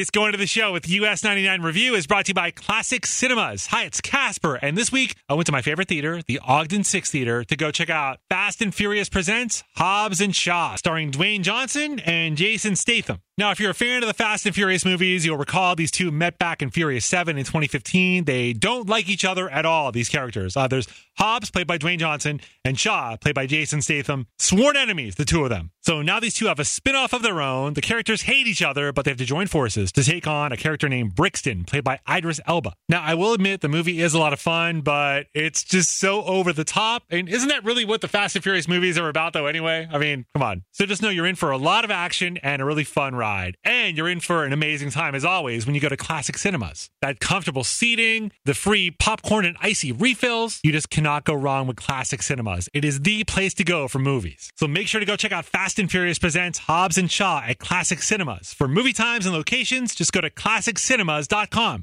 This Going to the Show with US 99 Review is brought to you by Classic Cinemas. Hi, it's Casper, and this week I went to my favorite theater, the Ogden Six Theater, to go check out Fast and Furious Presents Hobbs and Shaw, starring Dwayne Johnson and Jason Statham. Now, if you're a fan of the Fast and Furious movies, you'll recall these two met back in Furious 7 in 2015. They don't like each other at all, these characters. Uh, there's Hobbs, played by Dwayne Johnson, and Shaw, played by Jason Statham. Sworn enemies, the two of them. So now these two have a spin off of their own. The characters hate each other, but they have to join forces to take on a character named Brixton, played by Idris Elba. Now, I will admit the movie is a lot of fun, but it's just so over the top. And isn't that really what the Fast and Furious movies are about, though, anyway? I mean, come on. So just know you're in for a lot of action and a really fun ride. And you're in for an amazing time, as always, when you go to Classic Cinemas. That comfortable seating, the free popcorn and icy refills, you just cannot go wrong with Classic Cinemas. It is the place to go for movies. So make sure to go check out Fast and Furious Presents Hobbs and Shaw at Classic Cinemas. For movie times and locations, just go to classiccinemas.com.